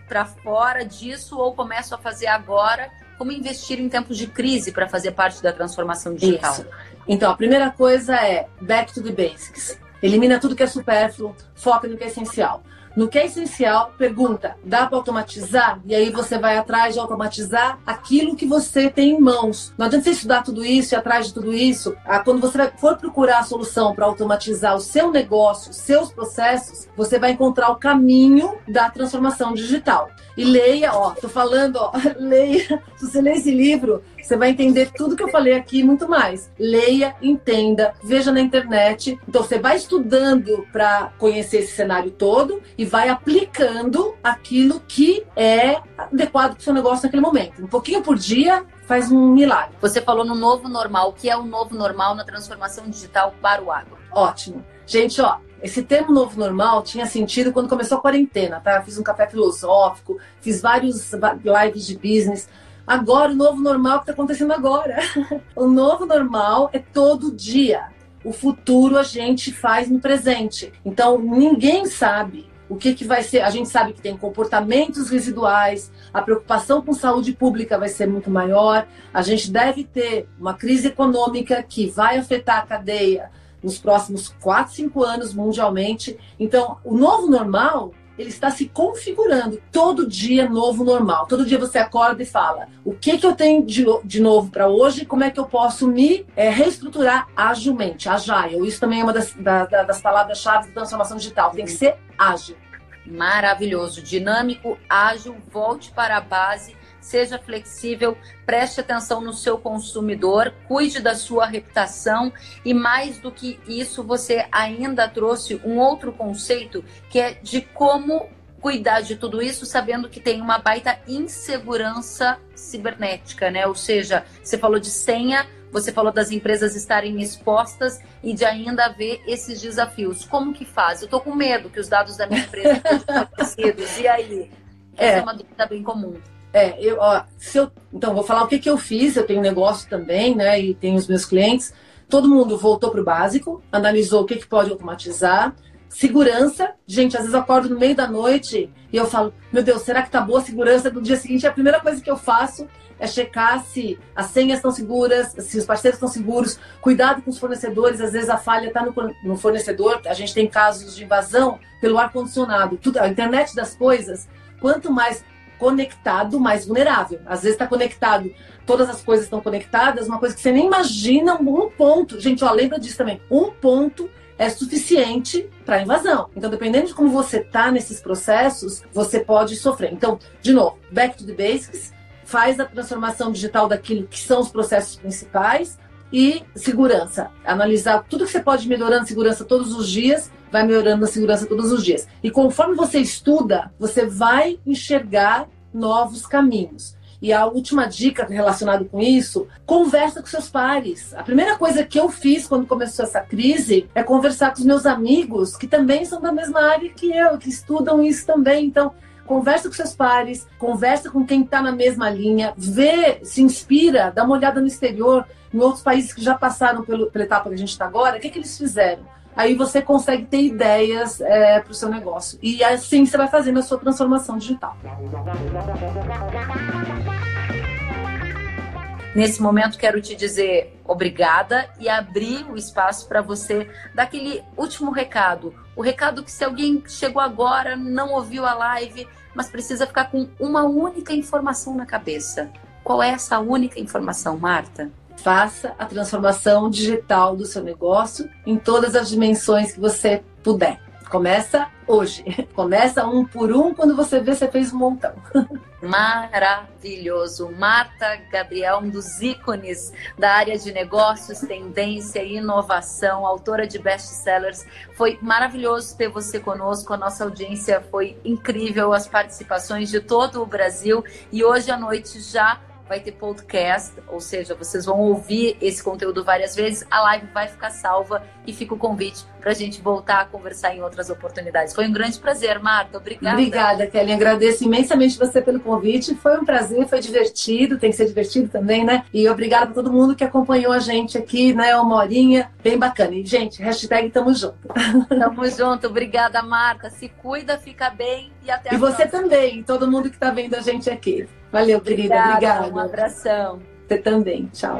para fora disso ou começo a fazer agora como investir em tempos de crise para fazer parte da transformação digital? Isso. Então, a primeira coisa é back to the basics. Elimina tudo que é supérfluo, foca no que é essencial. No que é essencial, pergunta: dá para automatizar? E aí você vai atrás de automatizar aquilo que você tem em mãos. Não adianta você estudar tudo isso e atrás de tudo isso. Ah, quando você for procurar a solução para automatizar o seu negócio, seus processos, você vai encontrar o caminho da transformação digital. E leia, ó, tô falando, ó, leia. Se você ler esse livro, você vai entender tudo que eu falei aqui e muito mais. Leia, entenda, veja na internet. Então você vai estudando para conhecer esse cenário todo e vai aplicando aquilo que é adequado para o seu negócio naquele momento. Um pouquinho por dia faz um milagre. Você falou no novo normal. O que é o novo normal na transformação digital para o agro? Ótimo. Gente, ó, esse termo novo normal tinha sentido quando começou a quarentena, tá? Fiz um café filosófico, fiz vários lives de business. Agora, o novo normal que está acontecendo agora. o novo normal é todo dia. O futuro a gente faz no presente. Então, ninguém sabe o que, que vai ser. A gente sabe que tem comportamentos residuais, a preocupação com saúde pública vai ser muito maior, a gente deve ter uma crise econômica que vai afetar a cadeia nos próximos 4, 5 anos mundialmente. Então, o novo normal ele está se configurando todo dia novo normal. Todo dia você acorda e fala: o que, que eu tenho de, de novo para hoje? Como é que eu posso me é, reestruturar agilmente? Agile. Isso também é uma das, da, das palavras-chave da transformação digital. Tem que ser ágil. Maravilhoso, dinâmico, ágil, volte para a base seja flexível, preste atenção no seu consumidor, cuide da sua reputação e mais do que isso, você ainda trouxe um outro conceito que é de como cuidar de tudo isso sabendo que tem uma baita insegurança cibernética, né? Ou seja, você falou de senha, você falou das empresas estarem expostas e de ainda haver esses desafios. Como que faz? Eu tô com medo que os dados da minha empresa sejam conhecidos. E aí? Essa é. é uma dúvida bem comum. É, eu, ó, se eu, então, vou falar o que, que eu fiz. Eu tenho negócio também, né? E tenho os meus clientes. Todo mundo voltou para o básico, analisou o que, que pode automatizar. Segurança, gente, às vezes eu acordo no meio da noite e eu falo, meu Deus, será que tá boa a segurança? No dia seguinte, a primeira coisa que eu faço é checar se as senhas estão seguras, se os parceiros estão seguros. Cuidado com os fornecedores, às vezes a falha está no, no, fornecedor. A gente tem casos de invasão pelo ar-condicionado. A internet das coisas, quanto mais conectado, mais vulnerável. Às vezes está conectado, todas as coisas estão conectadas, uma coisa que você nem imagina, um ponto. Gente, ó, lembra disso também. Um ponto é suficiente para invasão. Então, dependendo de como você está nesses processos, você pode sofrer. Então, de novo, back to the basics, faz a transformação digital daquilo que são os processos principais e segurança. Analisar tudo que você pode melhorar na segurança todos os dias vai melhorando na segurança todos os dias. E conforme você estuda, você vai enxergar novos caminhos. E a última dica relacionada com isso, conversa com seus pares. A primeira coisa que eu fiz quando começou essa crise é conversar com os meus amigos, que também são da mesma área que eu, que estudam isso também. Então, conversa com seus pares, conversa com quem está na mesma linha, vê, se inspira, dá uma olhada no exterior, em outros países que já passaram pelo, pela etapa que a gente está agora, o que, que eles fizeram? Aí você consegue ter ideias é, para o seu negócio. E assim você vai fazendo a sua transformação digital. Nesse momento, quero te dizer obrigada e abrir o espaço para você dar aquele último recado. O recado que, se alguém chegou agora, não ouviu a live, mas precisa ficar com uma única informação na cabeça. Qual é essa única informação, Marta? Faça a transformação digital do seu negócio em todas as dimensões que você puder. Começa hoje. Começa um por um quando você vê você fez um montão. Maravilhoso. Marta Gabriel, um dos ícones da área de negócios, tendência e inovação, autora de best-sellers. Foi maravilhoso ter você conosco. A nossa audiência foi incrível, as participações de todo o Brasil. E hoje à noite já vai ter podcast, ou seja, vocês vão ouvir esse conteúdo várias vezes, a live vai ficar salva e fica o convite para a gente voltar a conversar em outras oportunidades. Foi um grande prazer, Marta. Obrigada. Obrigada, Kelly. Agradeço imensamente você pelo convite. Foi um prazer, foi divertido, tem que ser divertido também, né? E obrigada para todo mundo que acompanhou a gente aqui, né? Uma horinha bem bacana. E, gente, hashtag tamo junto. Tamo junto. Obrigada, Marta. Se cuida, fica bem e até a E você também, todo mundo que está vendo a gente aqui. Valeu, querida. Obrigada. Um abração. Você também. Tchau.